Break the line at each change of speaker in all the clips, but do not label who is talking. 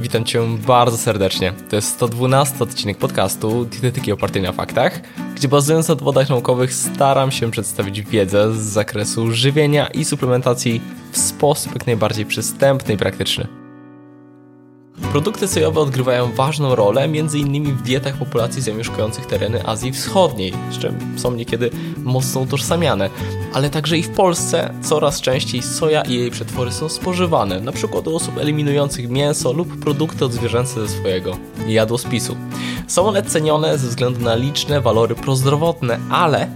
Witam Cię bardzo serdecznie. To jest 112 odcinek podcastu Dietetyki opartej na faktach, gdzie bazując na dowodach naukowych staram się przedstawić wiedzę z zakresu żywienia i suplementacji w sposób jak najbardziej przystępny i praktyczny. Produkty sojowe odgrywają ważną rolę m.in. w dietach populacji zamieszkujących tereny Azji Wschodniej, z czym są niekiedy mocno utożsamiane, ale także i w Polsce coraz częściej soja i jej przetwory są spożywane, np. u osób eliminujących mięso lub produkty odzwierzęce ze swojego jadłospisu. Są one cenione ze względu na liczne walory prozdrowotne, ale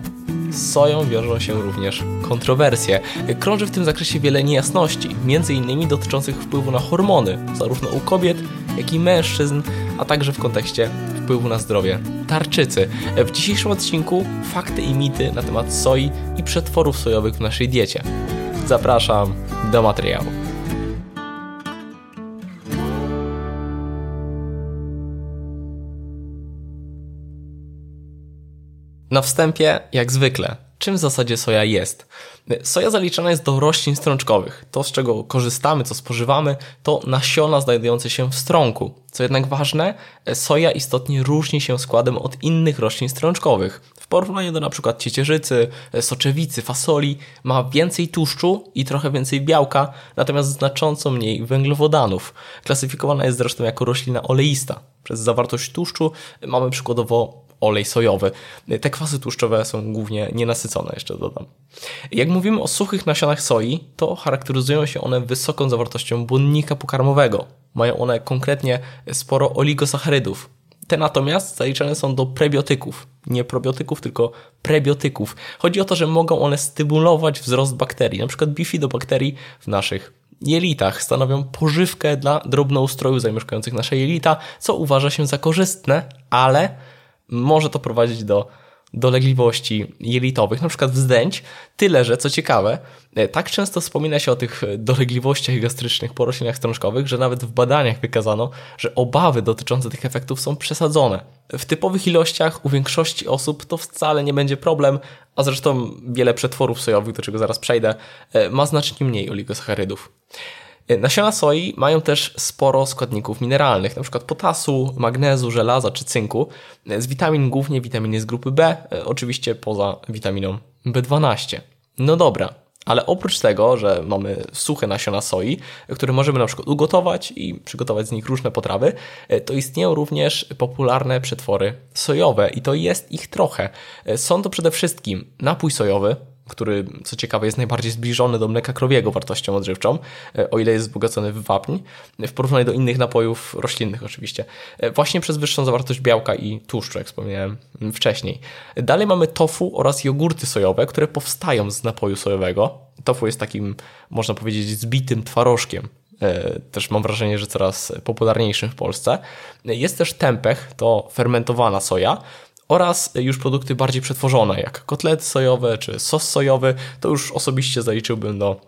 z soją wiążą się również kontrowersje. Krąży w tym zakresie wiele niejasności, m.in. dotyczących wpływu na hormony, zarówno u kobiet, jak i mężczyzn, a także w kontekście wpływu na zdrowie tarczycy. W dzisiejszym odcinku fakty i mity na temat soi i przetworów sojowych w naszej diecie. Zapraszam do materiału. Na wstępie, jak zwykle, czym w zasadzie soja jest? Soja zaliczana jest do roślin strączkowych. To, z czego korzystamy, co spożywamy, to nasiona znajdujące się w strąku. Co jednak ważne, soja istotnie różni się składem od innych roślin strączkowych. W porównaniu do np. ciecierzycy, soczewicy, fasoli ma więcej tłuszczu i trochę więcej białka, natomiast znacząco mniej węglowodanów. Klasyfikowana jest zresztą jako roślina oleista. Przez zawartość tłuszczu mamy przykładowo olej sojowy. Te kwasy tłuszczowe są głównie nienasycone, jeszcze dodam. Jak mówimy o suchych nasionach soi, to charakteryzują się one wysoką zawartością błonnika pokarmowego. Mają one konkretnie sporo oligosacharydów. Te natomiast zaliczane są do prebiotyków. Nie probiotyków, tylko prebiotyków. Chodzi o to, że mogą one stymulować wzrost bakterii, np. bifidobakterii w naszych jelitach. Stanowią pożywkę dla drobnoustroju zamieszkujących nasze jelita, co uważa się za korzystne, ale może to prowadzić do dolegliwości jelitowych, na przykład wzdęć, tyle że, co ciekawe, e, tak często wspomina się o tych dolegliwościach gastrycznych po roślinach strączkowych, że nawet w badaniach wykazano, że obawy dotyczące tych efektów są przesadzone. W typowych ilościach u większości osób to wcale nie będzie problem, a zresztą wiele przetworów sojowych, do czego zaraz przejdę, e, ma znacznie mniej oligosacharydów. E, nasiona soi mają też sporo składników mineralnych, np. potasu, magnezu, żelaza czy cynku. E, z witamin głównie witaminy z grupy B, e, oczywiście poza witaminą B12. No dobra, ale oprócz tego, że mamy suche nasiona soi, które możemy przykład ugotować i przygotować z nich różne potrawy, to istnieją również popularne przetwory sojowe i to jest ich trochę. Są to przede wszystkim napój sojowy, który co ciekawe jest najbardziej zbliżony do mleka krowiego wartością odżywczą, e, o ile jest wzbogacony w wapń, w porównaniu do innych napojów roślinnych oczywiście, e, właśnie przez wyższą zawartość białka i tłuszczu, jak wspomniałem wcześniej. Dalej mamy tofu oraz jogurty sojowe, które powstają z napoju sojowego. Tofu jest takim, można powiedzieć, zbitym twarożkiem e, też mam wrażenie, że coraz popularniejszym w Polsce. Jest też tempeh, to fermentowana soja, oraz już produkty bardziej przetworzone, jak kotlety sojowe czy sos sojowy, to już osobiście zaliczyłbym do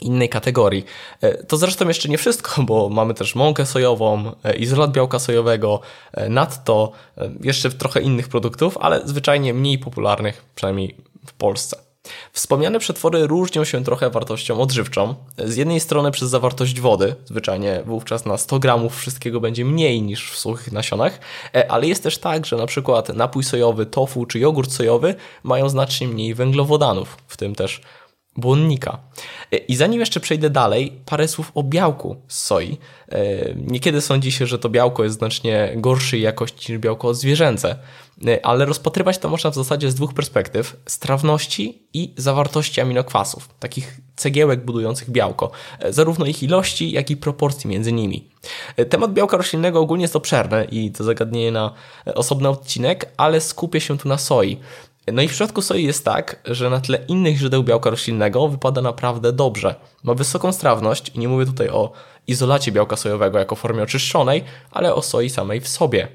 innej kategorii. E, to zresztą jeszcze nie wszystko, bo mamy też mąkę sojową, e, izolat białka sojowego, e, nadto jeszcze trochę innych produktów, ale zwyczajnie mniej popularnych, przynajmniej w Polsce. Wspomniane przetwory różnią się trochę wartością odżywczą. Z jednej strony przez zawartość wody, zwyczajnie wówczas na 100 gramów wszystkiego będzie mniej niż w suchych nasionach, e, ale jest też tak, że na przykład napój sojowy, tofu czy jogurt sojowy mają znacznie mniej węglowodanów, w tym też błonnika. E, I zanim jeszcze przejdę dalej, parę słów o białku z soi. E, niekiedy sądzi się, że to białko jest znacznie gorszej jakości niż białko zwierzęce, e, ale rozpatrywać to można w zasadzie z dwóch perspektyw: strawności i zawartości aminokwasów, takich cegiełek budujących białko, zarówno ich ilości, jak i proporcji między nimi. Temat białka roślinnego ogólnie jest obszerny i to zagadnienie na osobny odcinek, ale skupię się tu na soi. No i w przypadku soi jest tak, że na tle innych źródeł białka roślinnego wypada naprawdę dobrze. Ma wysoką strawność i nie mówię tutaj o izolacie białka sojowego jako formie oczyszczonej, ale o soi samej w sobie.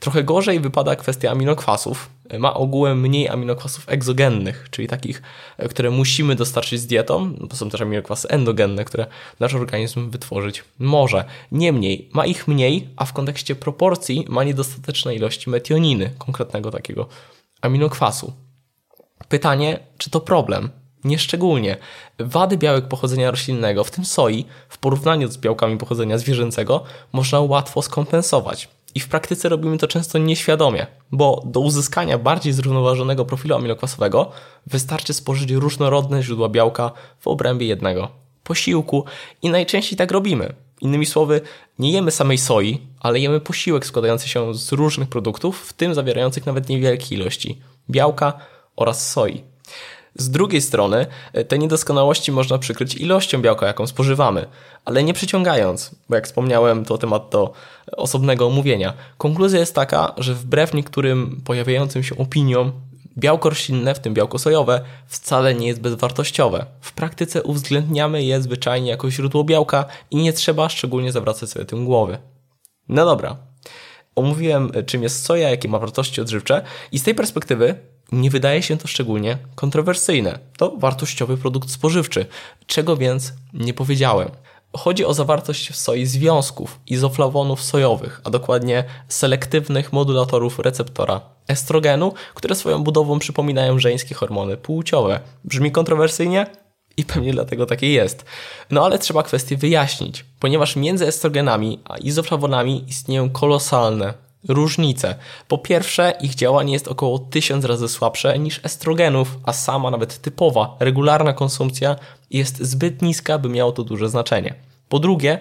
Trochę gorzej wypada kwestia aminokwasów. Ma ogółem mniej aminokwasów egzogennych, czyli takich, które musimy dostarczyć z dietą. To są też aminokwasy endogenne, które nasz organizm wytworzyć może. Niemniej, ma ich mniej, a w kontekście proporcji ma niedostateczne ilości metioniny, konkretnego takiego aminokwasu. Pytanie, czy to problem? Nieszczególnie. Wady białek pochodzenia roślinnego, w tym soi, w porównaniu z białkami pochodzenia zwierzęcego, można łatwo skompensować. I w praktyce robimy to często nieświadomie, bo do uzyskania bardziej zrównoważonego profilu aminokwasowego wystarczy spożyć różnorodne źródła białka w obrębie jednego posiłku i najczęściej tak robimy. Innymi słowy, nie jemy samej soi, ale jemy posiłek składający się z różnych produktów, w tym zawierających nawet niewielkie ilości białka oraz soi. Z drugiej strony, te niedoskonałości można przykryć ilością białka, jaką spożywamy, ale nie przyciągając, bo jak wspomniałem, to temat do osobnego omówienia. Konkluzja jest taka, że wbrew niektórym pojawiającym się opiniom, białko roślinne, w tym białko sojowe, wcale nie jest bezwartościowe. W praktyce uwzględniamy je zwyczajnie jako źródło białka i nie trzeba szczególnie zawracać sobie tym głowy. No dobra, omówiłem czym jest soja, jakie ma wartości odżywcze i z tej perspektywy nie wydaje się to szczególnie kontrowersyjne. To wartościowy produkt spożywczy, czego więc nie powiedziałem. Chodzi o zawartość w soi związków izoflawonów sojowych, a dokładnie selektywnych modulatorów receptora estrogenu, które swoją budową przypominają żeńskie hormony płciowe. Brzmi kontrowersyjnie? I pewnie dlatego takie jest. No ale trzeba kwestię wyjaśnić, ponieważ między estrogenami a izoflawonami istnieją kolosalne różnice. Po pierwsze, ich działanie jest około tysiąc razy słabsze niż estrogenów, a sama nawet typowa, regularna konsumpcja jest zbyt niska, by miało to duże znaczenie. Po drugie,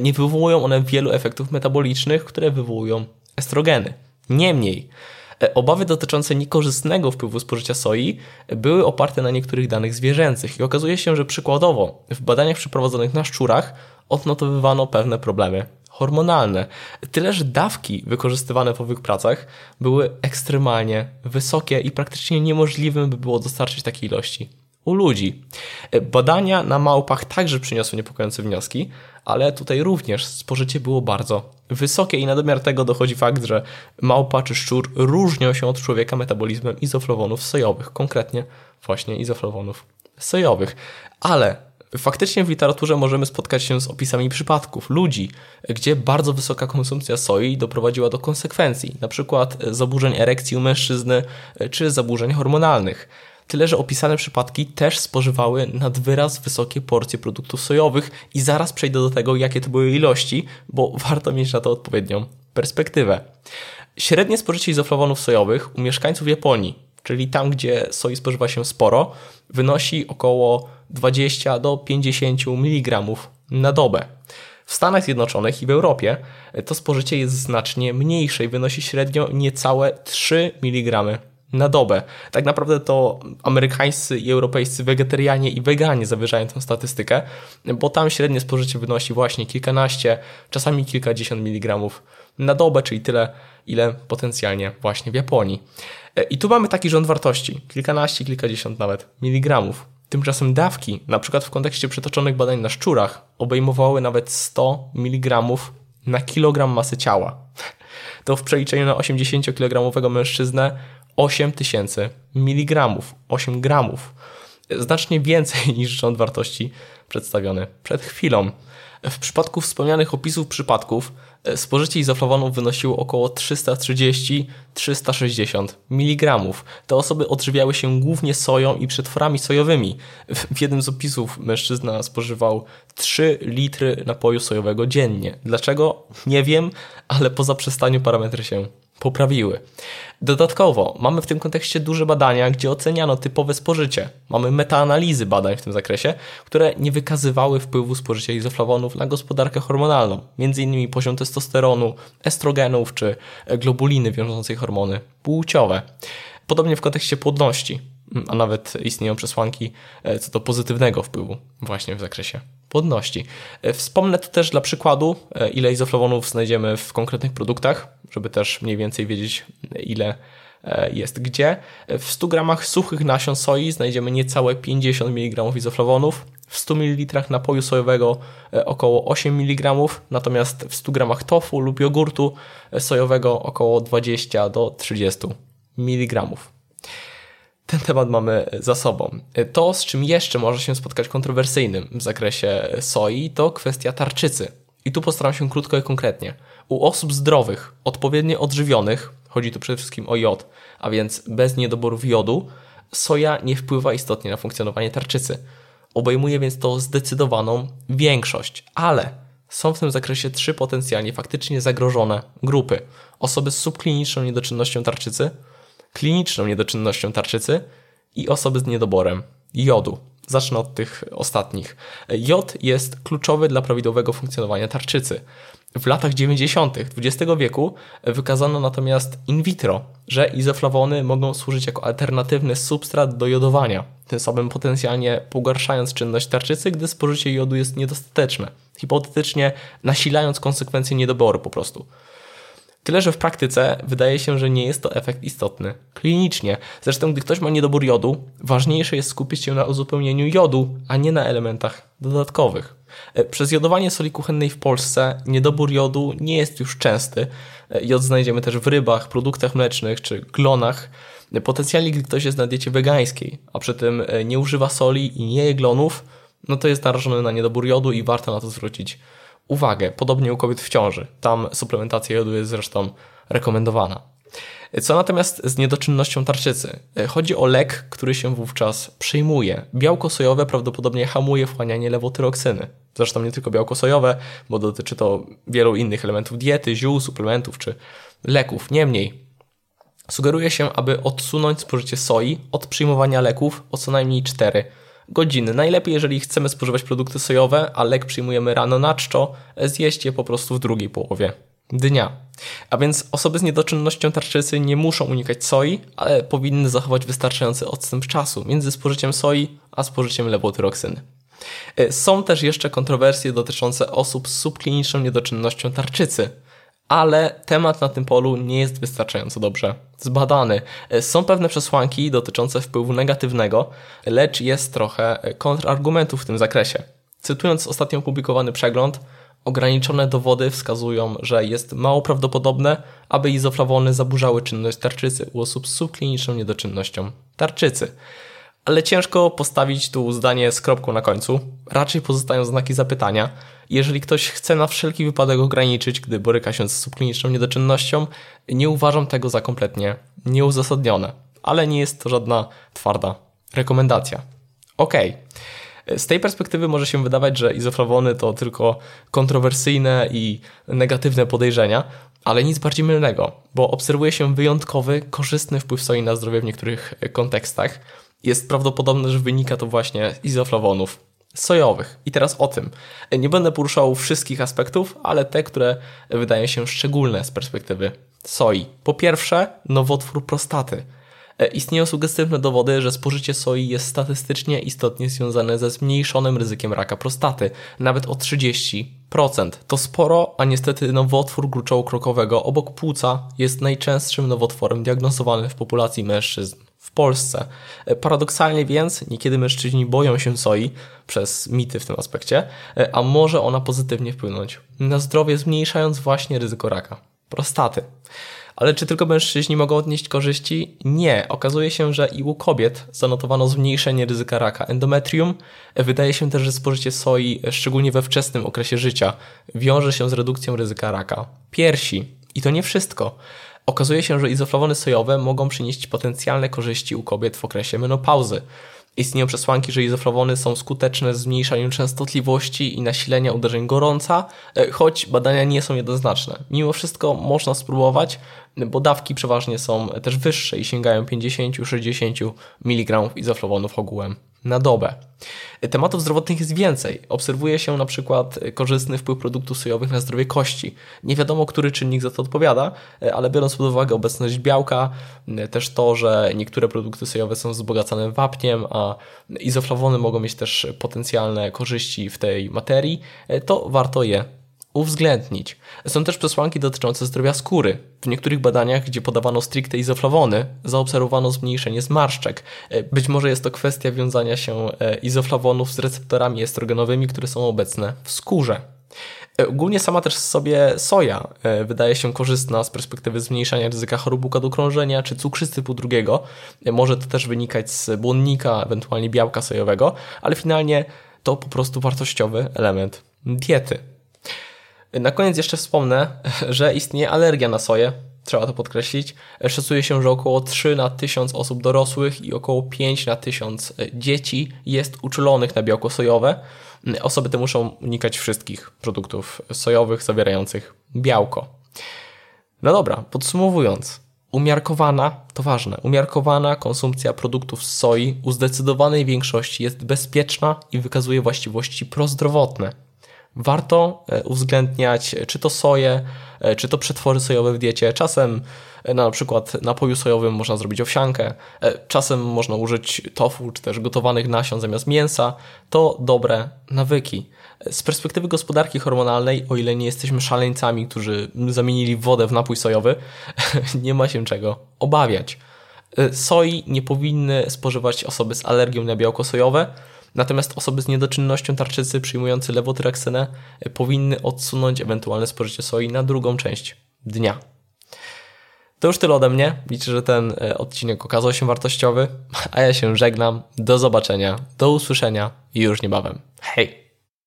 nie wywołują one wielu efektów metabolicznych, które wywołują estrogeny. Niemniej, obawy dotyczące niekorzystnego wpływu spożycia soi były oparte na niektórych danych zwierzęcych i okazuje się, że przykładowo w badaniach przeprowadzonych na szczurach odnotowywano pewne problemy hormonalne. Tyle, że dawki wykorzystywane w owych pracach były ekstremalnie wysokie i praktycznie niemożliwym by było dostarczyć takiej ilości u ludzi. Badania na małpach także przyniosły niepokojące wnioski, ale tutaj również spożycie było bardzo wysokie i na domiar tego dochodzi fakt, że małpa czy szczur różnią się od człowieka metabolizmem izoflawonów sojowych, konkretnie właśnie izoflawonów sojowych. Ale Faktycznie w literaturze możemy spotkać się z opisami przypadków ludzi, gdzie bardzo wysoka konsumpcja soi doprowadziła do konsekwencji, np. zaburzeń erekcji u mężczyzny czy zaburzeń hormonalnych. Tyle, że opisane przypadki też spożywały nad wyraz wysokie porcje produktów sojowych i zaraz przejdę do tego, jakie to były ilości, bo warto mieć na to odpowiednią perspektywę. Średnie spożycie izoflawonów sojowych u mieszkańców Japonii, czyli tam, gdzie soi spożywa się sporo, wynosi około 20 do 50 mg na dobę. W Stanach Zjednoczonych i w Europie to spożycie jest znacznie mniejsze i wynosi średnio niecałe 3 mg na dobę. Tak naprawdę to amerykańscy i europejscy wegetarianie i weganie zawyżają tę statystykę, bo tam średnie spożycie wynosi właśnie kilkanaście, czasami kilkadziesiąt miligramów na dobę, czyli tyle, ile potencjalnie właśnie w Japonii. I tu mamy taki rząd wartości, kilkanaście, kilkadziesiąt nawet miligramów. Tymczasem dawki, na przykład w kontekście przytoczonych badań na szczurach, obejmowały nawet 100 mg na kilogram masy ciała. To w przeliczeniu na 80-kilogramowego mężczyznę 8000 mg, 8 gramów. Znacznie więcej niż rząd wartości przedstawiony przed chwilą. W przypadku wspomnianych opisów przypadków e, spożycie izoflawonów wynosiło około 330-360 mg. Te osoby odżywiały się głównie soją i przetworami sojowymi. W jednym z opisów mężczyzna spożywał 3 litry napoju sojowego dziennie. Dlaczego? Nie wiem, ale po zaprzestaniu parametry się poprawiły. Dodatkowo mamy w tym kontekście duże badania, gdzie oceniano typowe spożycie. Mamy metaanalizy badań w tym zakresie, które nie wykazywały wpływu spożycia izoflawonów na gospodarkę hormonalną, m.in. poziom testosteronu, estrogenów czy globuliny wiążącej hormony płciowe. Podobnie w kontekście płodności, a nawet istnieją przesłanki e, co do pozytywnego wpływu właśnie w zakresie płodności. E, wspomnę tu też dla przykładu, e, ile izoflawonów znajdziemy w konkretnych produktach, żeby też mniej więcej wiedzieć, ile jest gdzie. W 100 gramach suchych nasion soi znajdziemy niecałe 50 mg izoflawonów, w 100 ml napoju sojowego około 8 mg, natomiast w 100 gramach tofu lub jogurtu sojowego około 20 do 30 mg ten temat mamy za sobą. To, z czym jeszcze może się spotkać kontrowersyjnym w zakresie soi, to kwestia tarczycy. I tu postaram się krótko i konkretnie. U osób zdrowych, odpowiednio odżywionych, chodzi tu przede wszystkim o jod, a więc bez niedoborów jodu, soja nie wpływa istotnie na funkcjonowanie tarczycy. Obejmuje więc to zdecydowaną większość, ale są w tym zakresie trzy potencjalnie faktycznie zagrożone grupy. Osoby z subkliniczną niedoczynnością tarczycy, kliniczną niedoczynnością tarczycy i osoby z niedoborem jodu. Zacznę od tych ostatnich. Jod jest kluczowy dla prawidłowego funkcjonowania tarczycy. W latach 90. XX wieku wykazano natomiast in vitro, że izoflawony mogą służyć jako alternatywny substrat do jodowania, tym samym potencjalnie pogarszając czynność tarczycy, gdy spożycie jodu jest niedostateczne, hipotetycznie nasilając konsekwencje niedoboru po prostu. Tyle, że w praktyce wydaje się, że nie jest to efekt istotny klinicznie. Zresztą, gdy ktoś ma niedobór jodu, ważniejsze jest skupić się na uzupełnieniu jodu, a nie na elementach dodatkowych. E, przez jodowanie soli kuchennej w Polsce niedobór jodu nie jest już częsty. E, jod znajdziemy też w rybach, produktach mlecznych czy glonach. E, potencjalnie, gdy ktoś jest na diecie wegańskiej, a przy tym nie używa soli i nie je glonów, no to jest narażony na niedobór jodu i warto na to zwrócić uwagę. Podobnie u kobiet w ciąży. Tam suplementacja jodu jest zresztą rekomendowana. Co natomiast z niedoczynnością tarczycy? Chodzi o lek, który się wówczas przyjmuje. Białko sojowe prawdopodobnie hamuje wchłanianie lewotyroksyny. Zresztą nie tylko białko sojowe, bo dotyczy to wielu innych elementów diety, ziół, suplementów czy leków. Niemniej, sugeruje się, aby odsunąć spożycie soi od przyjmowania leków o co najmniej 4 godziny. Najlepiej, jeżeli chcemy spożywać produkty sojowe, a lek przyjmujemy rano na czczo, zjeść je po prostu w drugiej połowie dnia. A więc osoby z niedoczynnością tarczycy nie muszą unikać soi, ale powinny zachować wystarczający odstęp czasu między spożyciem soi a spożyciem lewotyroksyny. Są też jeszcze kontrowersje dotyczące osób z subkliniczną niedoczynnością tarczycy, ale temat na tym polu nie jest wystarczająco dobrze zbadany. E, są pewne przesłanki dotyczące wpływu negatywnego, lecz jest trochę kontrargumentów w tym zakresie. Cytując ostatnio opublikowany przegląd, ograniczone dowody wskazują, że jest mało prawdopodobne, aby izoflawony zaburzały czynność tarczycy u osób z subkliniczną niedoczynnością tarczycy ale ciężko postawić tu zdanie z kropką na końcu. Raczej pozostają znaki zapytania. Jeżeli ktoś chce na wszelki wypadek ograniczyć, gdy boryka się z subkliniczną niedoczynnością, nie uważam tego za kompletnie nieuzasadnione, ale nie jest to żadna twarda rekomendacja. Okej. Okay. Z tej perspektywy może się wydawać, że izoflawony to tylko kontrowersyjne i negatywne podejrzenia, ale nic bardziej mylnego, bo obserwuje się wyjątkowy, korzystny wpływ soi na zdrowie w niektórych kontekstach jest prawdopodobne, że wynika to właśnie z izoflawonów sojowych. I teraz o tym. Nie będę poruszał wszystkich aspektów, ale te, które wydają się szczególne z perspektywy soi. Po pierwsze, nowotwór prostaty. E, istnieją sugestywne dowody, że spożycie soi jest statystycznie istotnie związane ze zmniejszonym ryzykiem raka prostaty, nawet o 30%. To sporo, a niestety nowotwór gruczołu krokowego obok płuca jest najczęstszym nowotworem diagnozowanym w populacji mężczyzn w Polsce. E, paradoksalnie więc niekiedy mężczyźni boją się soi przez mity w tym aspekcie, e, a może ona pozytywnie wpłynąć na zdrowie, zmniejszając właśnie ryzyko raka prostaty. Ale czy tylko mężczyźni mogą odnieść korzyści? Nie. Okazuje się, że i u kobiet zanotowano zmniejszenie ryzyka raka endometrium. E, wydaje się też, że spożycie soi, szczególnie we wczesnym okresie życia, wiąże się z redukcją ryzyka raka piersi. I to nie wszystko. Okazuje się, że izoflawony sojowe mogą przynieść potencjalne korzyści u kobiet w okresie menopauzy. Istnieją przesłanki, że izoflawony są skuteczne w zmniejszaniu częstotliwości i nasilenia uderzeń gorąca, e, choć badania nie są jednoznaczne. Mimo wszystko można spróbować, bo dawki przeważnie są też wyższe i sięgają 50-60 mg izoflawonów ogółem na dobę. Tematów zdrowotnych jest więcej. Obserwuje się na przykład korzystny wpływ produktów sojowych na zdrowie kości. Nie wiadomo, który czynnik za to odpowiada, ale biorąc pod uwagę obecność białka, też to, że niektóre produkty sojowe są wzbogacane wapniem, a izoflawony mogą mieć też potencjalne korzyści w tej materii, to warto je uwzględnić. Są też przesłanki dotyczące zdrowia skóry. W niektórych badaniach, gdzie podawano stricte izoflawony, zaobserwowano zmniejszenie zmarszczek. E, być może jest to kwestia wiązania się e, izoflawonów z receptorami estrogenowymi, które są obecne w skórze. E, ogólnie sama też sobie soja wydaje się korzystna z perspektywy zmniejszania ryzyka chorób układu krążenia czy cukrzycy typu drugiego. Może to też wynikać z błonnika, ewentualnie białka sojowego, ale finalnie to po prostu wartościowy element diety. Na koniec jeszcze wspomnę, że istnieje alergia na soję. trzeba to podkreślić. Szacuje się, że około 3 na 1000 osób dorosłych i około 5 na 1000 dzieci jest uczulonych na białko sojowe. Osoby te muszą unikać wszystkich produktów sojowych zawierających białko. No dobra, podsumowując. Umiarkowana, to ważne, umiarkowana konsumpcja produktów z soi u zdecydowanej większości jest bezpieczna i wykazuje właściwości prozdrowotne. Warto e, uwzględniać czy to soję, e, czy to przetwory sojowe w diecie. Czasem e, na przykład napoju sojowym można zrobić owsiankę, czasem można użyć tofu, czy też gotowanych nasion zamiast mięsa. To dobre nawyki. Z perspektywy gospodarki hormonalnej, o ile nie jesteśmy szaleńcami, którzy zamienili wodę w napój sojowy, nie ma się czego obawiać. Soi nie powinny spożywać osoby z alergią na białko sojowe, natomiast osoby z niedoczynnością tarczycy przyjmujące lewotyraksynę powinny odsunąć ewentualne spożycie soi na drugą część dnia. To już tyle ode mnie. Liczę, że ten e, odcinek okazał się wartościowy, a ja się żegnam. Do zobaczenia, do usłyszenia i już niebawem. Hej!